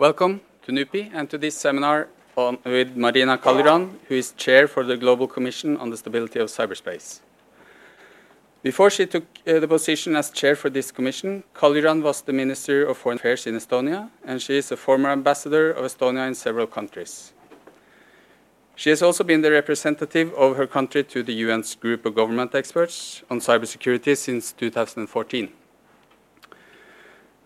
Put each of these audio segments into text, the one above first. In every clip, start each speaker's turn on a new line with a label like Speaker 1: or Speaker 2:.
Speaker 1: Welcome to NUPI and to this seminar on, with Marina Kaljurand, who is chair for the Global Commission on the Stability of Cyberspace. Before she took uh, the position as chair for this commission, Kaljurand was the Minister of Foreign Affairs in Estonia, and she is a former ambassador of Estonia in several countries. She has also been the representative of her country to the UN's group of government experts on cybersecurity since 2014.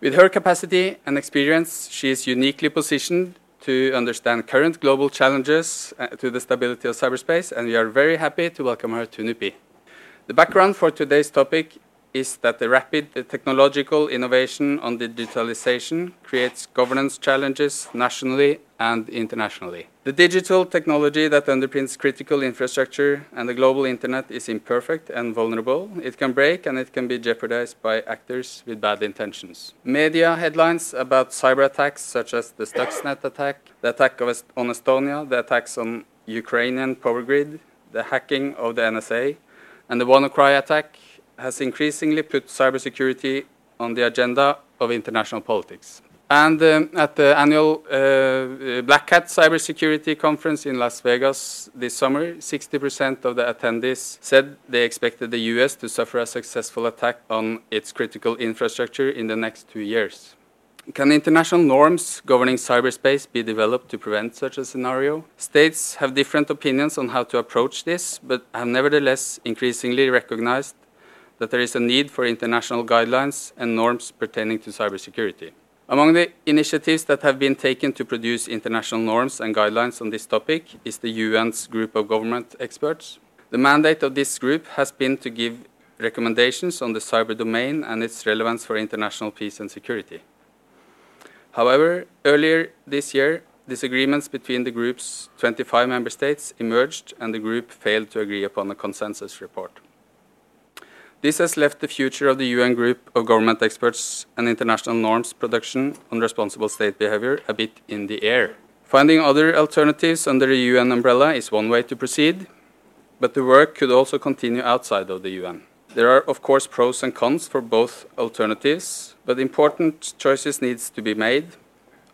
Speaker 1: With her capacity and experience, she is uniquely positioned to understand current global challenges uh, to the stability of cyberspace, and we are very happy to welcome her to NUPI. The background for today's topic is that the rapid technological innovation on digitalization creates governance challenges nationally and internationally. The digital technology that underpins critical infrastructure and the global internet is imperfect and vulnerable. It can break and it can be jeopardized by actors with bad intentions. Media headlines about cyber attacks such as the Stuxnet attack, the attack on Estonia, the attacks on Ukrainian power grid, the hacking of the NSA, and the WannaCry attack has increasingly put cybersecurity on the agenda of international politics. And um, at the annual uh, Black Hat Cybersecurity Conference in Las Vegas this summer, 60% of the attendees said they expected the US to suffer a successful attack on its critical infrastructure in the next two years. Can international norms governing cyberspace be developed to prevent such a scenario? States have different opinions on how to approach this, but have nevertheless increasingly recognized that there is a need for international guidelines and norms pertaining to cybersecurity. Among the initiatives that have been taken to produce international norms and guidelines on this topic is the UN's group of government experts. The mandate of this group has been to give recommendations on the cyber domain and its relevance for international peace and security. However, earlier this year, disagreements between the group's 25 member states emerged and the group failed to agree upon a consensus report. This has left the future of the UN group of government experts and international norms production on responsible state behavior a bit in the air. Finding other alternatives under the UN umbrella is one way to proceed, but the work could also continue outside of the UN. There are, of course, pros and cons for both alternatives, but important choices needs to be made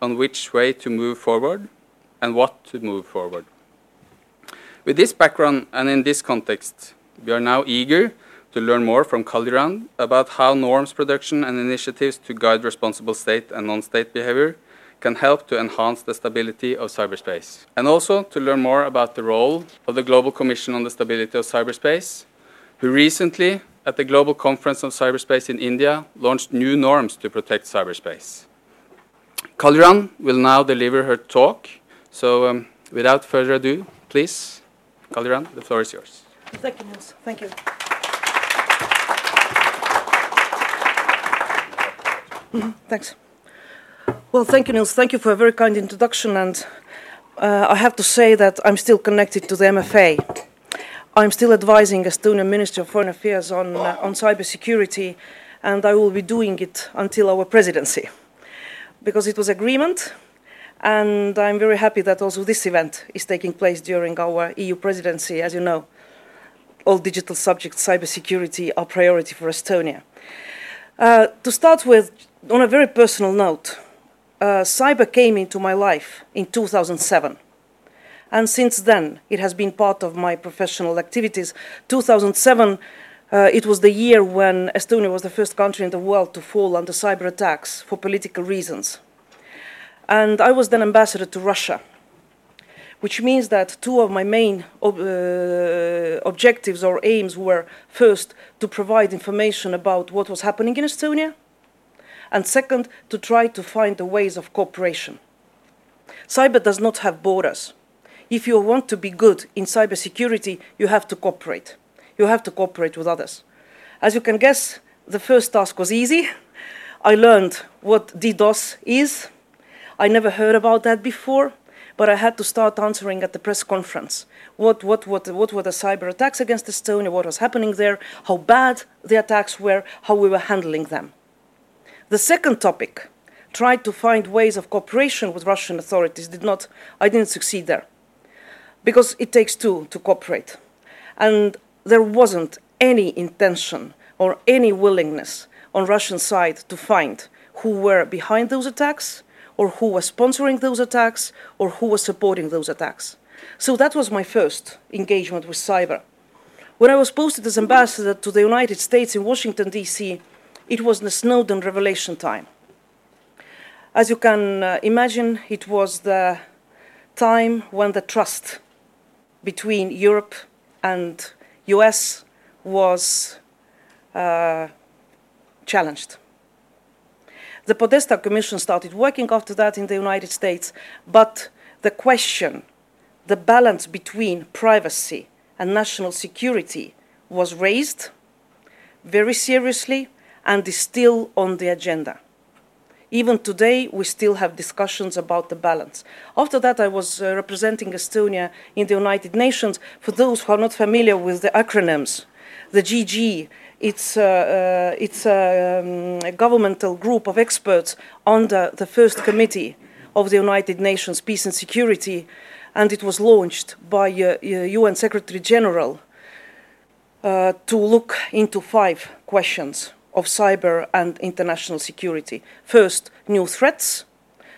Speaker 1: on which way to move forward and what to move forward. With this background and in this context, we are now eager to learn more from Kaljurand about how norms production and initiatives to guide responsible state and non-state behavior can help to enhance the stability of cyberspace. And also to learn more about the role of the Global Commission on the Stability of Cyberspace, who recently at the Global Conference on Cyberspace in India, launched new norms to protect cyberspace. Kaljurand will now deliver her talk. So, um, without further ado, please, Kaljurand, the floor is yours.
Speaker 2: Thank you, Niels. Thank you. Mm-hmm. Thanks. Well, thank you, Niels. Thank you for a very kind introduction. And uh, I have to say that I'm still connected to the MFA. I'm still advising Estonian Ministry of Foreign Affairs on, uh, on cybersecurity, and I will be doing it until our presidency. Because it was agreement, and I'm very happy that also this event is taking place during our EU presidency. As you know, all digital subjects, cybersecurity, are priority for Estonia. Uh, to start with, on a very personal note, uh, cyber came into my life in 2007 and since then it has been part of my professional activities. 2007, uh, it was the year when Estonia was the first country in the world to fall under cyber attacks for political reasons. And I was then ambassador to Russia, which means that two of my main ob uh, objectives or aims were first, to provide information about what was happening in Estonia, and second, to try to find the ways of cooperation. Cyber does not have borders if you want to be good in cybersecurity, you have to cooperate. You have to cooperate with others. As you can guess, the first task was easy. I learned what DDoS is. I never heard about that before, but I had to start answering at the press conference. What, what, what, what were the cyber attacks against Estonia, what was happening there, how bad the attacks were, how we were handling them. The second topic, tried to find ways of cooperation with Russian authorities, did not, I didn't succeed there because it takes two to cooperate. And there wasn't any intention or any willingness on Russian side to find who were behind those attacks, or who was sponsoring those attacks, or who was supporting those attacks. So that was my first engagement with cyber. When I was posted as ambassador to the United States in Washington, D.C., it was the Snowden revelation time. As you can uh, imagine, it was the time when the trust between Europe and US was uh, challenged. The Podesta Commission started working after that in the United States, but the question, the balance between privacy and national security was raised very seriously and is still on the agenda. Even today, we still have discussions about the balance. After that, I was uh, representing Estonia in the United Nations. For those who are not familiar with the acronyms, the GG, it's, uh, uh, it's a, um, a, governmental group of experts under the first committee of the United Nations Peace and Security, and it was launched by UN uh, Secretary General uh, to look into five questions of cyber and international security. First, new threats.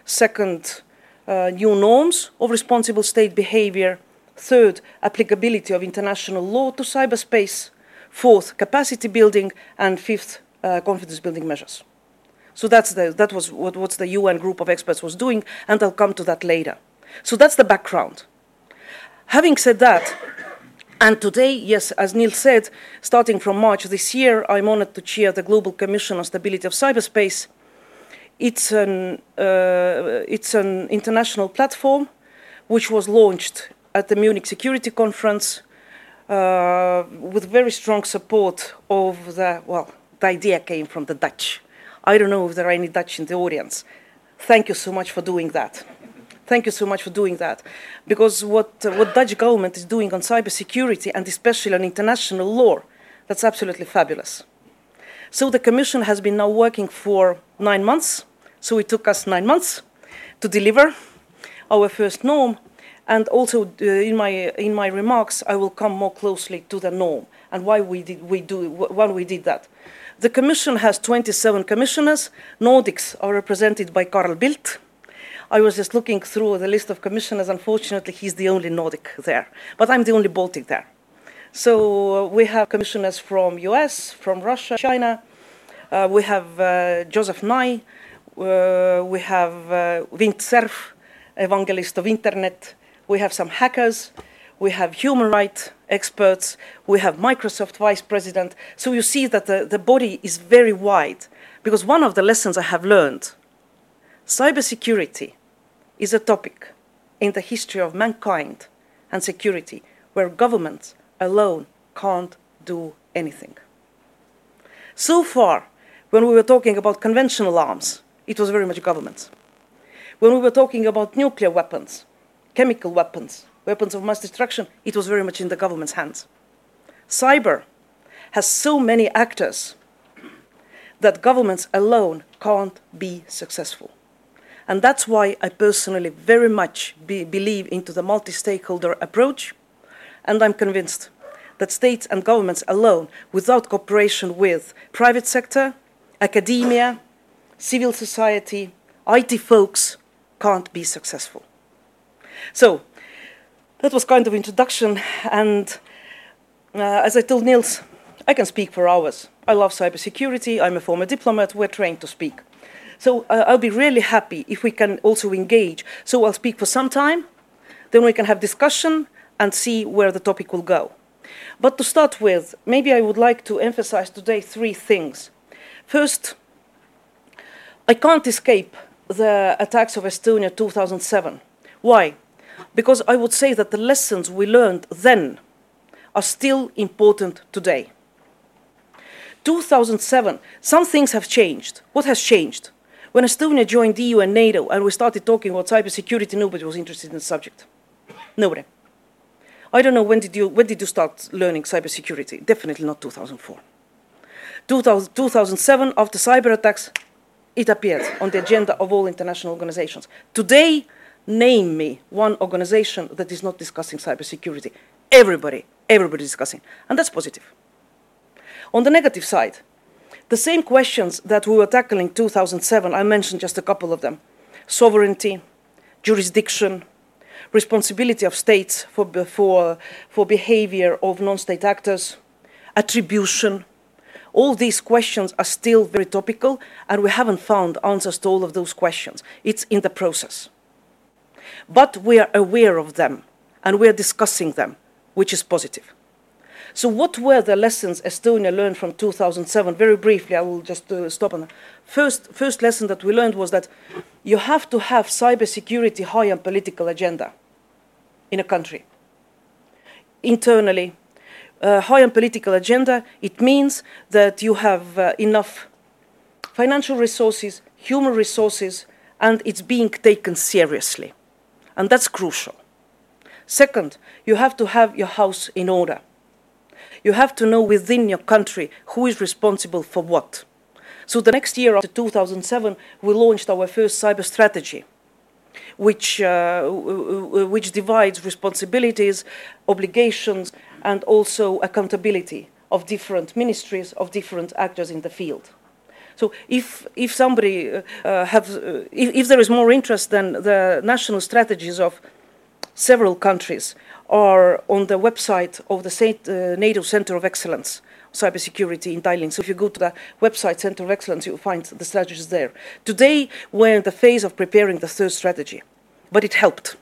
Speaker 2: Second, uh, new norms of responsible state behavior. Third, applicability of international law to cyberspace. Fourth, capacity building. And fifth, uh, confidence building measures. So that's the, that was what, what the UN group of experts was doing, and I'll come to that later. So that's the background. Having said that, and today, yes, as Neil said, starting from March this year, I'm honored to chair the Global Commission on Stability of Cyberspace. It's an, uh, it's an international platform which was launched at the Munich Security Conference uh, with very strong support of the, well, the idea came from the Dutch. I don't know if there are any Dutch in the audience. Thank you so much for doing that. Thank you so much for doing that. Because what, uh, what Dutch government is doing on cybersecurity and especially on international law, that's absolutely fabulous. So the Commission has been now working for nine months. So it took us nine months to deliver our first norm. And also uh, in, my, in my remarks, I will come more closely to the norm and why we did, we do, why we did that. The Commission has 27 commissioners. Nordics are represented by Carl Bildt, I was just looking through the list of commissioners. Unfortunately, he's the only Nordic there, but I'm the only Baltic there. So uh, we have commissioners from US, from Russia, China. Uh, we have uh, Joseph Nye. Uh, we have uh, Vint Cerf, evangelist of internet. We have some hackers. We have human rights experts. We have Microsoft vice president. So you see that the, the body is very wide. Because one of the lessons I have learned, cybersecurity is a topic in the history of mankind and security where governments alone can't do anything. So far, when we were talking about conventional arms, it was very much governments. When we were talking about nuclear weapons, chemical weapons, weapons of mass destruction, it was very much in the government's hands. Cyber has so many actors that governments alone can't be successful. And that's why I personally very much be, believe into the multi-stakeholder approach. And I'm convinced that states and governments alone, without cooperation with private sector, academia, civil society, IT folks, can't be successful. So that was kind of introduction. And uh, as I told Niels, I can speak for hours. I love cybersecurity. I'm a former diplomat. We're trained to speak. So uh, I'll be really happy if we can also engage. So I'll speak for some time, then we can have discussion and see where the topic will go. But to start with, maybe I would like to emphasize today three things. First, I can't escape the attacks of Estonia 2007. Why? Because I would say that the lessons we learned then are still important today. 2007, some things have changed. What has changed? When Estonia joined the EU and NATO and we started talking about cybersecurity, nobody was interested in the subject. Nobody. I don't know when did you, when did you start learning cybersecurity? Definitely not 2004. 2000, 2007, after cyber attacks, it appeared on the agenda of all international organizations. Today, name me one organization that is not discussing cybersecurity. Everybody, everybody is discussing. And that's positive. On the negative side, the same questions that we were tackling in 2007, I mentioned just a couple of them. sovereignty, jurisdiction, responsibility of states for, for, for behavior of non-state actors, attribution. All these questions are still very topical, and we haven't found answers to all of those questions. It's in the process. But we are aware of them, and we are discussing them, which is positive. So what were the lessons Estonia learned from 2007? Very briefly, I will just uh, stop on that. First, first lesson that we learned was that you have to have cybersecurity high on political agenda in a country. Internally, uh, high on political agenda, it means that you have uh, enough financial resources, human resources, and it's being taken seriously. And that's crucial. Second, you have to have your house in order you have to know within your country who is responsible for what. So the next year, after 2007, we launched our first cyber strategy, which, uh, which divides responsibilities, obligations, and also accountability of different ministries, of different actors in the field. So if, if somebody uh, have, uh, if, if there is more interest than the national strategies of several countries, are on the website of the uh, NATO Center of Excellence, cybersecurity in Tallinn. So if you go to the website Center of Excellence, you'll find the strategies there. Today, we're in the phase of preparing the third strategy, but it helped.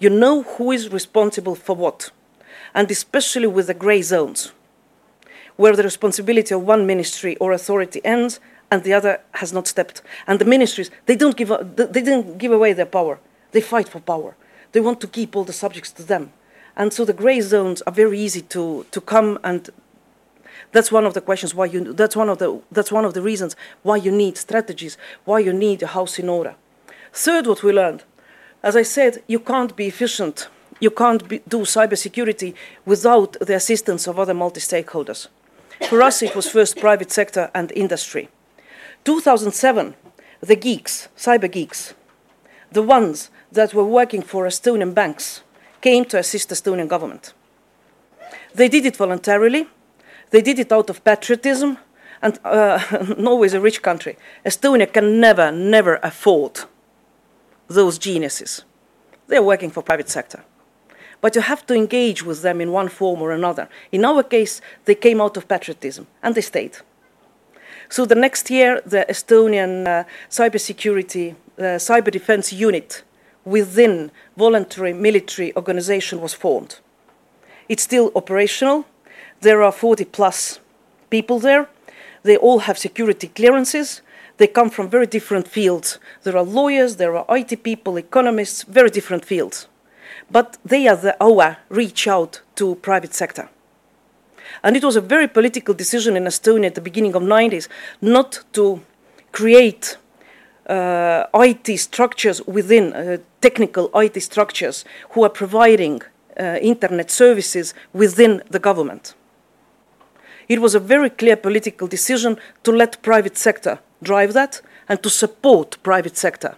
Speaker 2: You know who is responsible for what, and especially with the gray zones, where the responsibility of one ministry or authority ends and the other has not stepped. And the ministries, they don't give, they didn't give away their power. They fight for power. They want to keep all the subjects to them. And so the gray zones are very easy to, to come and that's one of the questions why you that's one of the that's one of the reasons why you need strategies, why you need a house in order. Third, what we learned, as I said, you can't be efficient, you can't be, do cybersecurity without the assistance of other multi-stakeholders. For us, it was first private sector and industry. 2007, the geeks, cyber geeks, the ones that were working for Estonian banks, came to assist the Estonian government. They did it voluntarily, they did it out of patriotism, and uh, Norway is a rich country. Estonia can never, never afford those geniuses. They're working for private sector. But you have to engage with them in one form or another. In our case, they came out of patriotism, and they stayed. So the next year, the Estonian uh, cybersecurity, uh, cyber defense unit within voluntary military organization was formed. It's still operational. There are 40 plus people there. They all have security clearances. They come from very different fields. There are lawyers, there are IT people, economists, very different fields. But they are the our reach out to private sector. And it was a very political decision in Estonia at the beginning of 90s not to create IT structures within uh, technical IT structures who are providing uh, internet services within the government. It was a very clear political decision to let private sector drive that and to support private sector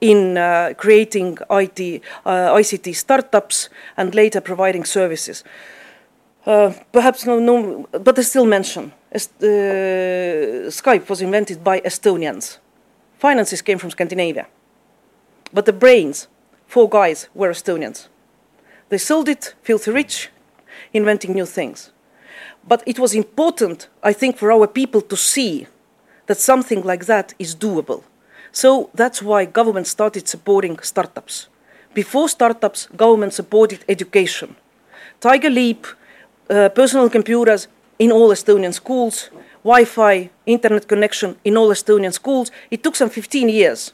Speaker 2: in uh, creating IT, uh, ICT startups and later providing services. Uh, perhaps no, no, but I still mention uh, Skype was invented by Estonians. Finances came from Scandinavia. But the brains, four guys, were Estonians. They sold it, filthy rich, inventing new things. But it was important, I think, for our people to see that something like that is doable. So that's why government started supporting startups. Before startups, government supported education. Tiger Leap, uh, personal computers in all Estonian schools, Wi-Fi, internet connection in all Estonian schools. It took some 15 years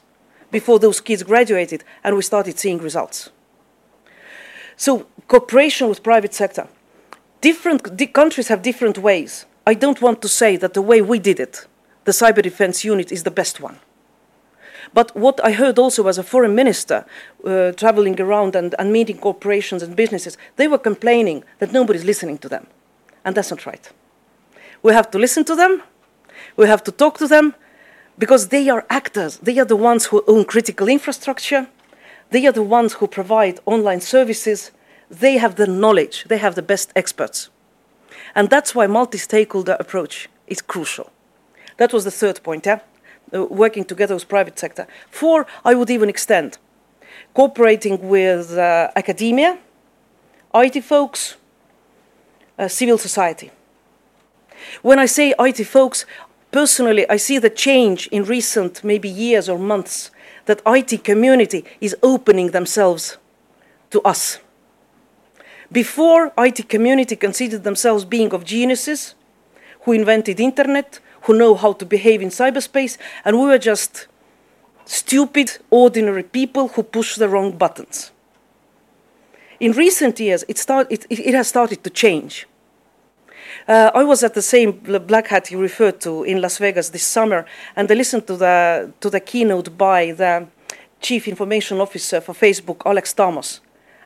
Speaker 2: before those kids graduated and we started seeing results. So cooperation with private sector. Different di countries have different ways. I don't want to say that the way we did it, the cyber defense unit, is the best one. But what I heard also as a foreign minister uh, traveling around and, and meeting corporations and businesses, they were complaining that nobody's listening to them. And that's not right. We have to listen to them, we have to talk to them, because they are actors. They are the ones who own critical infrastructure, they are the ones who provide online services, they have the knowledge, they have the best experts. And that's why multi stakeholder approach is crucial. That was the third point. Yeah? uh, working together with private sector. Four, I would even extend cooperating with uh, academia, IT folks, uh, civil society. When I say IT folks, personally, I see the change in recent maybe years or months that IT community is opening themselves to us. Before, IT community considered themselves being of geniuses who invented internet, who know how to behave in cyberspace, and we were just stupid, ordinary people who push the wrong buttons. In recent years, it, start, it, it has started to change. Uh, I was at the same Black Hat you referred to in Las Vegas this summer, and I listened to the, to the keynote by the Chief Information Officer for Facebook, Alex Stamos,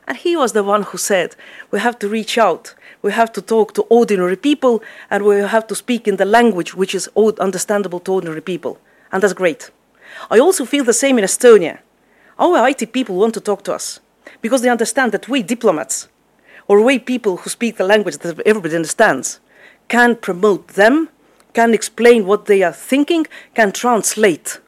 Speaker 2: And he was the one who said, we have to reach out, we have to talk to ordinary people, and we have to speak in the language which is understandable to ordinary people. And that's great. I also feel the same in Estonia. Our IT people want to talk to us because they understand that we diplomats, or we people who speak the language that everybody understands, can promote them, can explain what they are thinking, can translate.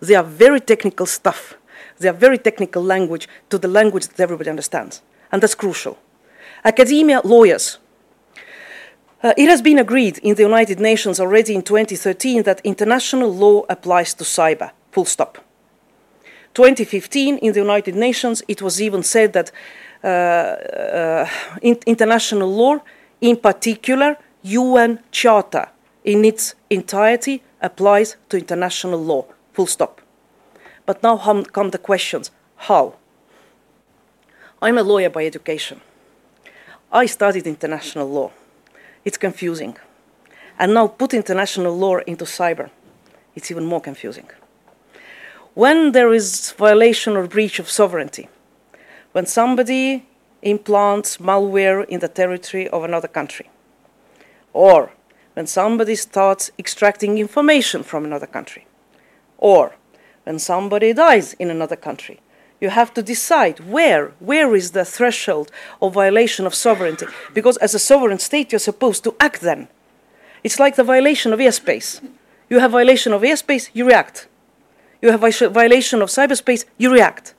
Speaker 2: They are very technical stuff. They are very technical language to the language that everybody understands. And that's crucial. Academia, lawyers. Uh, it has been agreed in the United Nations already in 2013 that international law applies to cyber, full stop. 2015, in the United Nations, it was even said that uh, uh, in international law, in particular, UN Charter in its entirety applies to international law, full stop. But now come the questions how? I'm a lawyer by education. I studied international law. It's confusing. And now put international law into cyber. It's even more confusing. When there is violation or breach of sovereignty, when somebody implants malware in the territory of another country, or when somebody starts extracting information from another country, or when somebody dies in another country. You have to decide where, where is the threshold of violation of sovereignty, because as a sovereign state, you're supposed to act then. It's like the violation of airspace. You have violation of airspace, you react. You have violation of cyberspace, you react.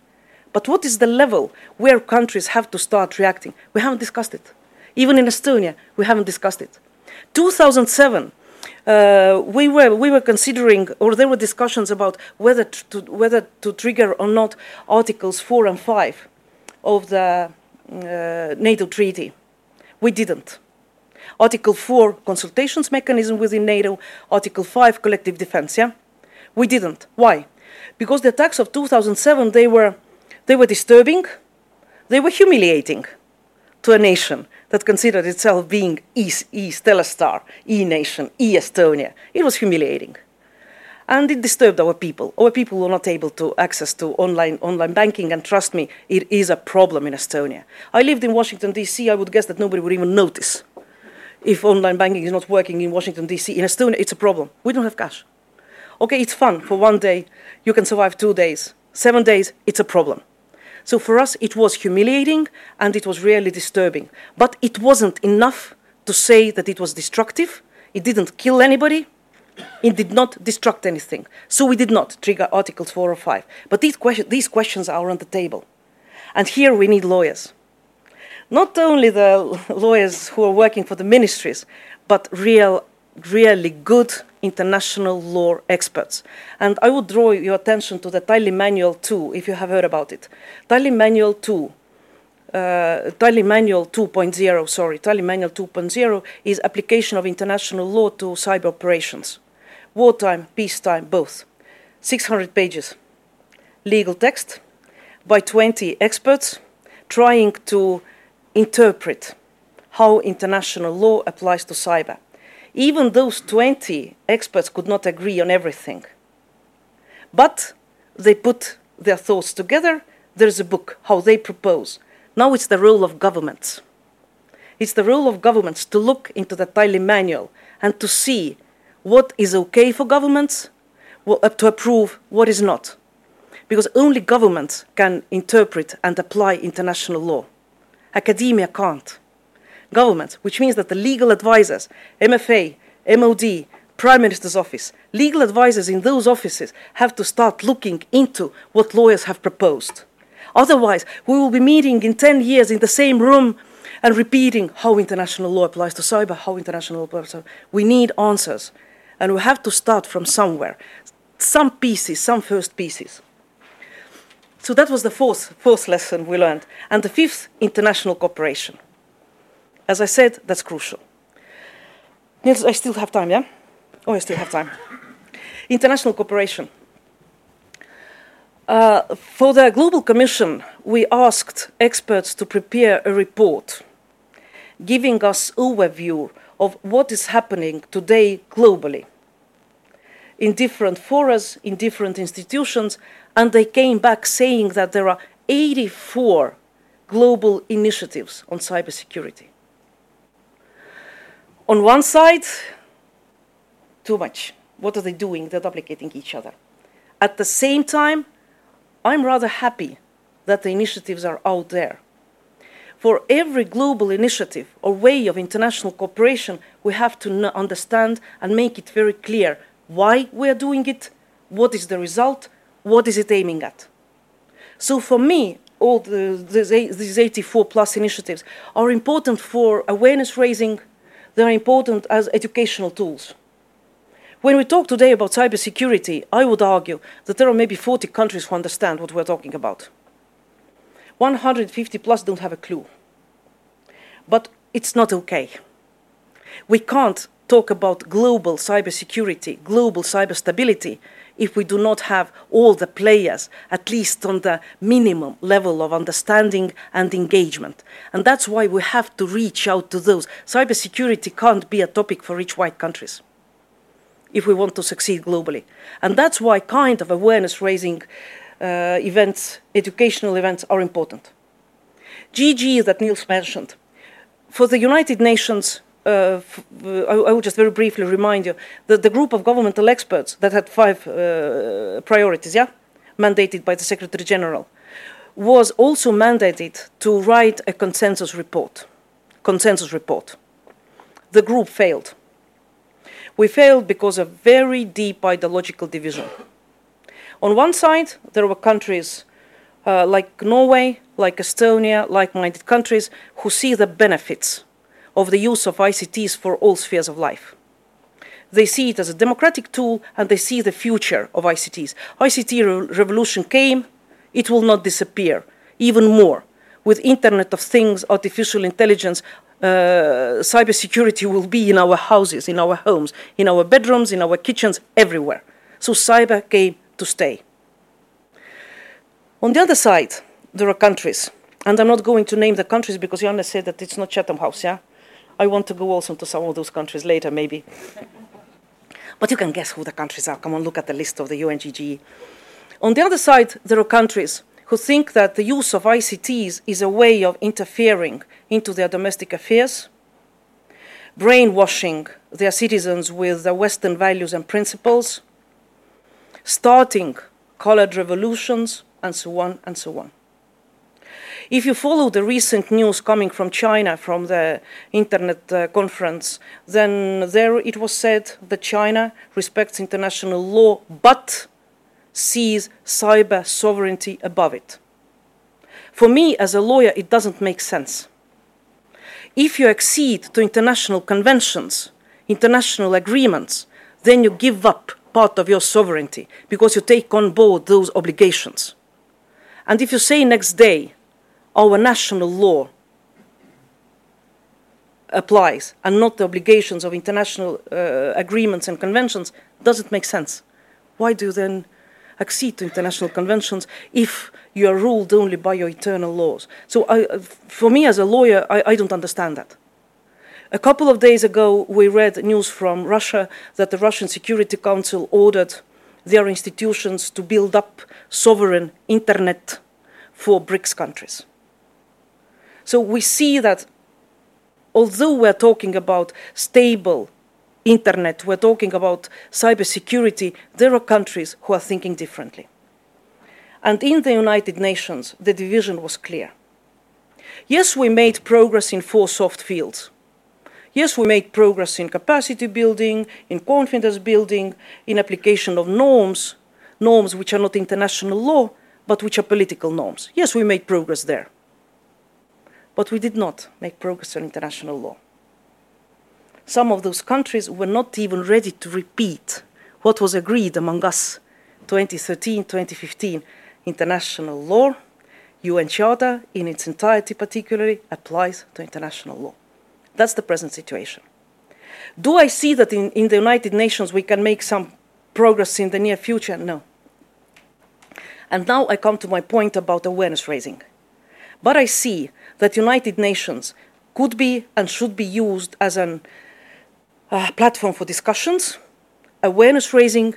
Speaker 2: But what is the level where countries have to start reacting? We haven't discussed it. Even in Estonia, we haven't discussed it. 2007, uh, we were we were considering, or there were discussions about whether to whether to trigger or not Articles four and five of the uh, NATO treaty. We didn't. Article four consultations mechanism within NATO. Article five collective defense. Yeah, we didn't. Why? Because the attacks of 2007 they were they were disturbing, they were humiliating to a nation that considered itself being East, East Telestar, E-Nation, E-Estonia. It was humiliating. And it disturbed our people. Our people were not able to access to online, online banking, and trust me, it is a problem in Estonia. I lived in Washington, D.C., I would guess that nobody would even notice if online banking is not working in Washington, D.C. In Estonia, it's a problem. We don't have cash. Okay, it's fun for one day, you can survive two days. Seven days, it's a problem. So for us, it was humiliating and it was really disturbing. But it wasn't enough to say that it was destructive. It didn't kill anybody. It did not destruct anything. So we did not trigger Articles 4 or 5. But these, question, these questions are on the table. And here we need lawyers. Not only the lawyers who are working for the ministries, but real, really good international law experts. And I would draw your attention to the Tallinn Manual 2, if you have heard about it. Tallinn Manual 2, uh, Tallinn Manual 2.0, sorry, Tallinn Manual 2.0 is application of international law to cyber operations. Wartime, peacetime, both. 600 pages. Legal text by 20 experts trying to interpret how international law applies to cyber. Even those 20 experts could not agree on everything. But they put their thoughts together. There's a book, how they propose. Now it's the role of governments. It's the role of governments to look into the Tallinn manual and to see what is okay for governments, uh, to approve what is not. Because only governments can interpret and apply international law. Academia can't governments, which means that the legal advisors, MFA, MOD, Prime Minister's office, legal advisors in those offices have to start looking into what lawyers have proposed. Otherwise, we will be meeting in 10 years in the same room and repeating how international law applies to cyber, how international law applies to We need answers. And we have to start from somewhere. Some pieces, some first pieces. So that was the fourth, fourth lesson we learned. And the fifth, international cooperation. As I said, that's crucial. Niels, I still have time, yeah? Oh, I still have time. International cooperation. Uh, for the Global Commission, we asked experts to prepare a report giving us overview of what is happening today globally in different forums, in different institutions, and they came back saying that there are 84 global initiatives on cybersecurity. On one side, too much. What are they doing? They're duplicating each other. At the same time, I'm rather happy that the initiatives are out there. For every global initiative or way of international cooperation, we have to understand and make it very clear why we are doing it, what is the result, what is it aiming at. So for me, all the, these 84 plus initiatives are important for awareness raising, they are important as educational tools. When we talk today about cybersecurity, I would argue that there are maybe 40 countries who understand what we're talking about. 150 plus don't have a clue. But it's not okay. We can't talk about global cybersecurity, global cyber stability, if we do not have all the players, at least on the minimum level of understanding and engagement. And that's why we have to reach out to those. Cybersecurity can't be a topic for rich white countries if we want to succeed globally. And that's why kind of awareness raising uh, events, educational events are important. GG that Niels mentioned. For the United Nations, uh, I, I will just very briefly remind you that the group of governmental experts that had five uh, priorities, yeah, mandated by the Secretary General, was also mandated to write a consensus report. Consensus report. The group failed. We failed because of very deep ideological division. On one side, there were countries uh, like Norway, like Estonia, like minded countries who see the benefits of the use of ICTs for all spheres of life. They see it as a democratic tool and they see the future of ICTs. ICT re revolution came, it will not disappear, even more. With Internet of Things, artificial intelligence, uh, cybersecurity will be in our houses, in our homes, in our bedrooms, in our kitchens, everywhere. So cyber came to stay. On the other side, there are countries, and I'm not going to name the countries because Janne said that it's not Chatham House, yeah? I want to go also to some of those countries later, maybe. but you can guess who the countries are. Come on, look at the list of the UNGGE. On the other side, there are countries who think that the use of ICTs is a way of interfering into their domestic affairs, brainwashing their citizens with the Western values and principles, starting colored revolutions, and so on and so on. If you follow the recent news coming from China, from the internet uh, conference, then there it was said that China respects international law, but sees cyber sovereignty above it. For me, as a lawyer, it doesn't make sense. If you accede to international conventions, international agreements, then you give up part of your sovereignty because you take on board those obligations. And if you say next day, our national law applies and not the obligations of international uh, agreements and conventions, does it make sense? Why do you then accede to international conventions if you are ruled only by your internal laws. So I, for me as a lawyer, I, I don't understand that. A couple of days ago, we read news from Russia that the Russian Security Council ordered their institutions to build up sovereign internet for BRICS countries. So we see that although we're talking about stable internet, we're talking about cybersecurity, there are countries who are thinking differently. And in the United Nations, the division was clear. Yes, we made progress in four soft fields. Yes, we made progress in capacity building, in confidence building, in application of norms, norms which are not international law, but which are political norms. Yes, we made progress there. But we did not make progress on international law. Some of those countries were not even ready to repeat what was agreed among us 2013 2015 international law, UN Charter in its entirety particularly applies to international law. That's the present situation. Do I see that in, in the United Nations we can make some progress in the near future? No. And now I come to my point about awareness raising. But I see that United Nations could be and should be used as a uh, platform for discussions, awareness raising,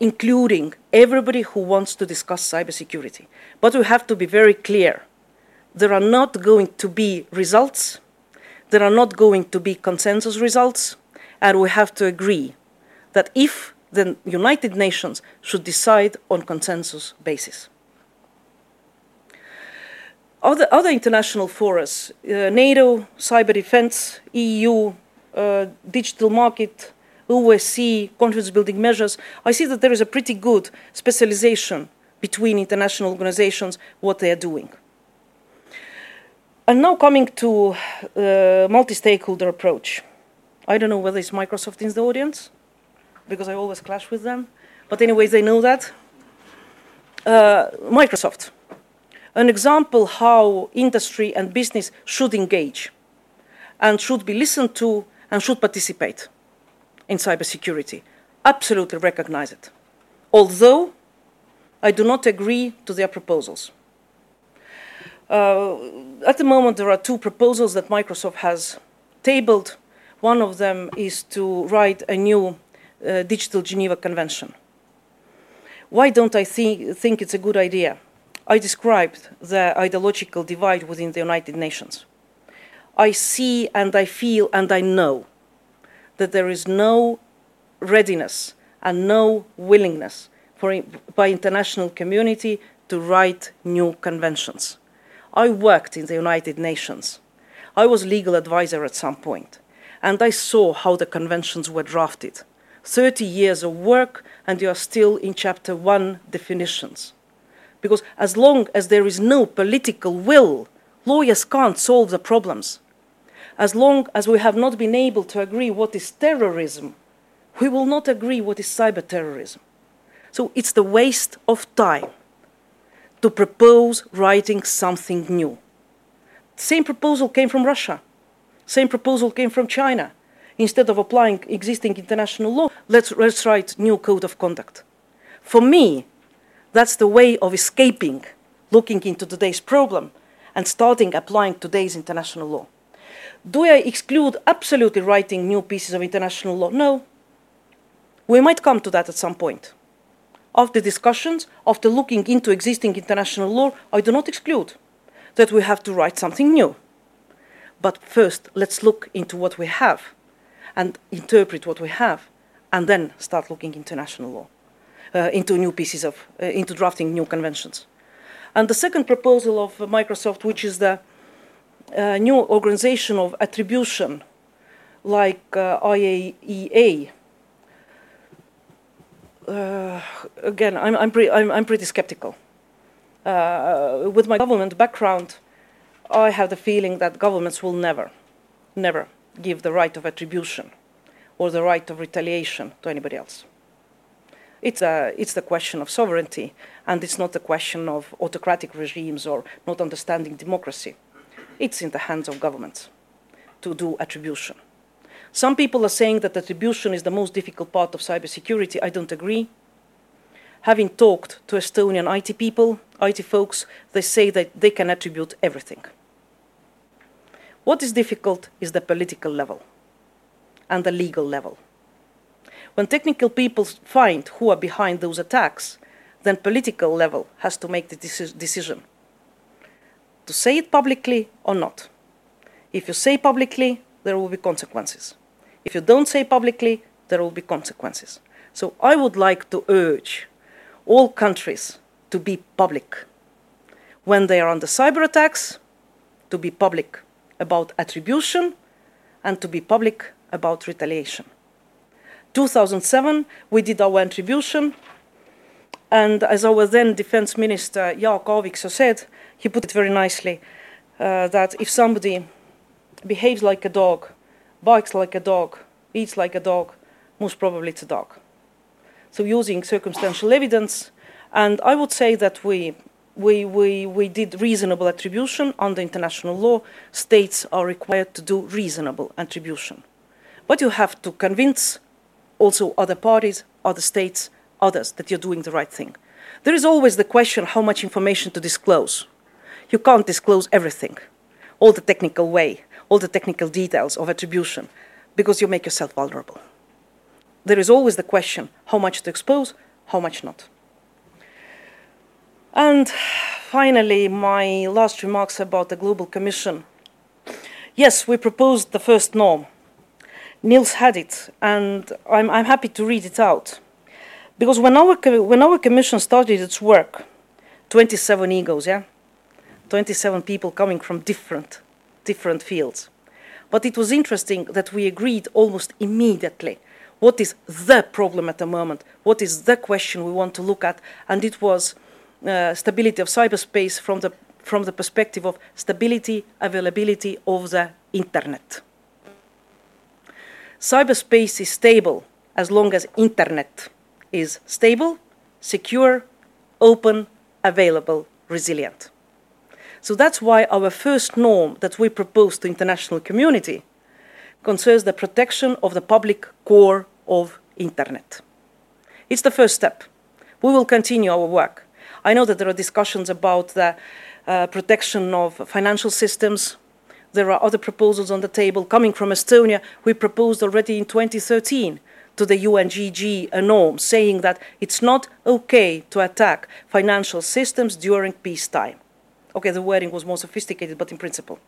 Speaker 2: including everybody who wants to discuss cybersecurity. But we have to be very clear. There are not going to be results, there are not going to be consensus results, and we have to agree that if the United Nations should decide on consensus basis. Other, other international forums, uh, NATO, cyber defense, EU, uh, digital market, OSCE, confidence building measures, I see that there is a pretty good specialization between international organizations, what they are doing. And now coming to uh, multi-stakeholder approach. I don't know whether it's Microsoft in the audience, because I always clash with them. But anyways, they know that. Uh, Microsoft an example how industry and business should engage and should be listened to and should participate in cybersecurity. Absolutely recognize it. Although I do not agree to their proposals. Uh, at the moment, there are two proposals that Microsoft has tabled. One of them is to write a new uh, Digital Geneva Convention. Why don't I think, think it's a good idea? I described the ideological divide within the United Nations. I see and I feel and I know that there is no readiness and no willingness for, by international community to write new conventions. I worked in the United Nations. I was legal advisor at some point, and I saw how the conventions were drafted. 30 years of work, and you are still in chapter one definitions. Because as long as there is no political will, lawyers can't solve the problems. As long as we have not been able to agree what is terrorism, we will not agree what is cyber terrorism. So it's the waste of time to propose writing something new. Same proposal came from Russia. Same proposal came from China. Instead of applying existing international law, let's, let's write new code of conduct. For me, that's the way of escaping looking into today's problem and starting applying today's international law. Do I exclude absolutely writing new pieces of international law? No. We might come to that at some point. After discussions, after looking into existing international law, I do not exclude that we have to write something new. But first, let's look into what we have and interpret what we have, and then start looking into international law into new pieces of, uh, into drafting new conventions. And the second proposal of Microsoft, which is the uh, new organization of attribution, like uh, IAEA, uh, again, I'm, I'm, pre I'm, I'm, pretty skeptical. Uh, with my government background, I have the feeling that governments will never, never give the right of attribution or the right of retaliation to anybody else. It's, a, it's the question of sovereignty, and it's not a question of autocratic regimes or not understanding democracy. It's in the hands of governments to do attribution. Some people are saying that attribution is the most difficult part of cybersecurity. I don't agree. Having talked to Estonian IT people, IT folks, they say that they can attribute everything. What is difficult is the political level and the legal level. When technical people find who are behind those attacks, then political level has to make the decision to say it publicly or not. If you say publicly, there will be consequences. If you don't say publicly, there will be consequences. So I would like to urge all countries to be public. When they are under cyber attacks, to be public about attribution and to be public about retaliation. 2007, we did our attribution, and as our then defense minister, Jaak said, he put it very nicely, uh, that if somebody behaves like a dog, barks like a dog, eats like a dog, most probably it's a dog. So using circumstantial evidence, and I would say that we, we, we, we did reasonable attribution under international law. States are required to do reasonable attribution. But you have to convince also other parties, other states, others that you're doing the right thing. There is always the question how much information to disclose. You can't disclose everything, all the technical way, all the technical details of attribution, because you make yourself vulnerable. There is always the question how much to expose, how much not. And finally, my last remarks about the Global Commission. Yes, we proposed the first norm. Niels had it, and I'm, I'm happy to read it out. Because when our, when our commission started its work, 27 egos, yeah? 27 people coming from different, different fields. But it was interesting that we agreed almost immediately what is the problem at the moment, what is the question we want to look at, and it was uh, stability of cyberspace from the, from the perspective of stability, availability of the internet. Cyberspace is stable as long as internet is stable, secure, open, available, resilient. So that's why our first norm that we propose to international community concerns the protection of the public core of internet. It's the first step. We will continue our work. I know that there are discussions about the uh, protection of financial systems. There are other proposals on the table coming from Estonia. We proposed already in 2013 to the UNGG a norm saying that it's not okay to attack financial systems during peacetime. Okay, the wording was more sophisticated, but in principle.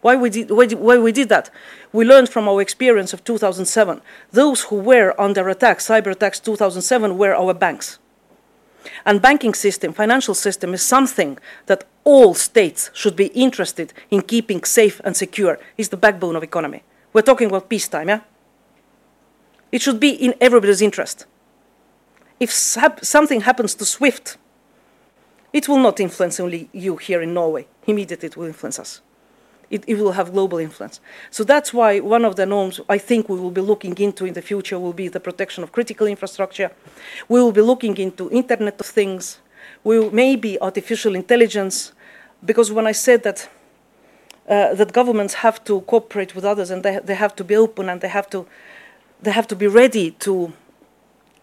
Speaker 2: Why we, did, why, why we did that? We learned from our experience of 2007. Those who were under attack, cyber attacks 2007, were our banks. And banking system, financial system is something that all states should be interested in keeping safe and secure. It's the backbone of economy. We're talking about peacetime, yeah? It should be in everybody's interest. If something happens to SWIFT, it will not influence only you here in Norway. Immediately it will influence us. It, it, will have global influence. So that's why one of the norms I think we will be looking into in the future will be the protection of critical infrastructure. We will be looking into Internet of Things. We will, maybe artificial intelligence, because when I said that uh, that governments have to cooperate with others and they, they have to be open and they have to they have to be ready to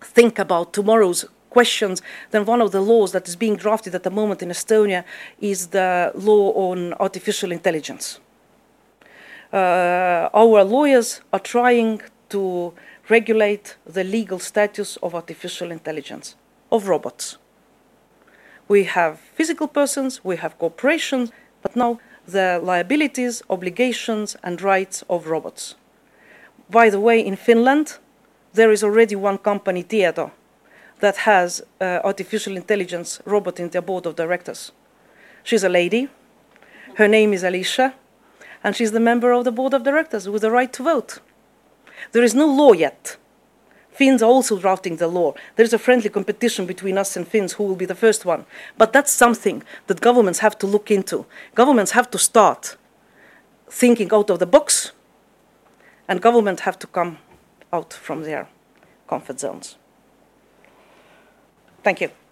Speaker 2: think about tomorrow's questions, then one of the laws that is being drafted at the moment in Estonia is the law on artificial intelligence. Uh, our lawyers are trying to regulate the legal status of artificial intelligence, of robots. We have physical persons, we have corporations, but now the liabilities, obligations, and rights of robots. By the way, in Finland, there is already one company, Tieto, that has uh, artificial intelligence robot in their board of directors. She's a lady. Her name is Alicia, and she's the member of the board of directors with the right to vote. There is no law yet. Finns are also drafting the law. There's a friendly competition between us and Finns who will be the first one. But that's something that governments have to look into. Governments have to start thinking out of the box and governments have to come out from their comfort zones. Thank you.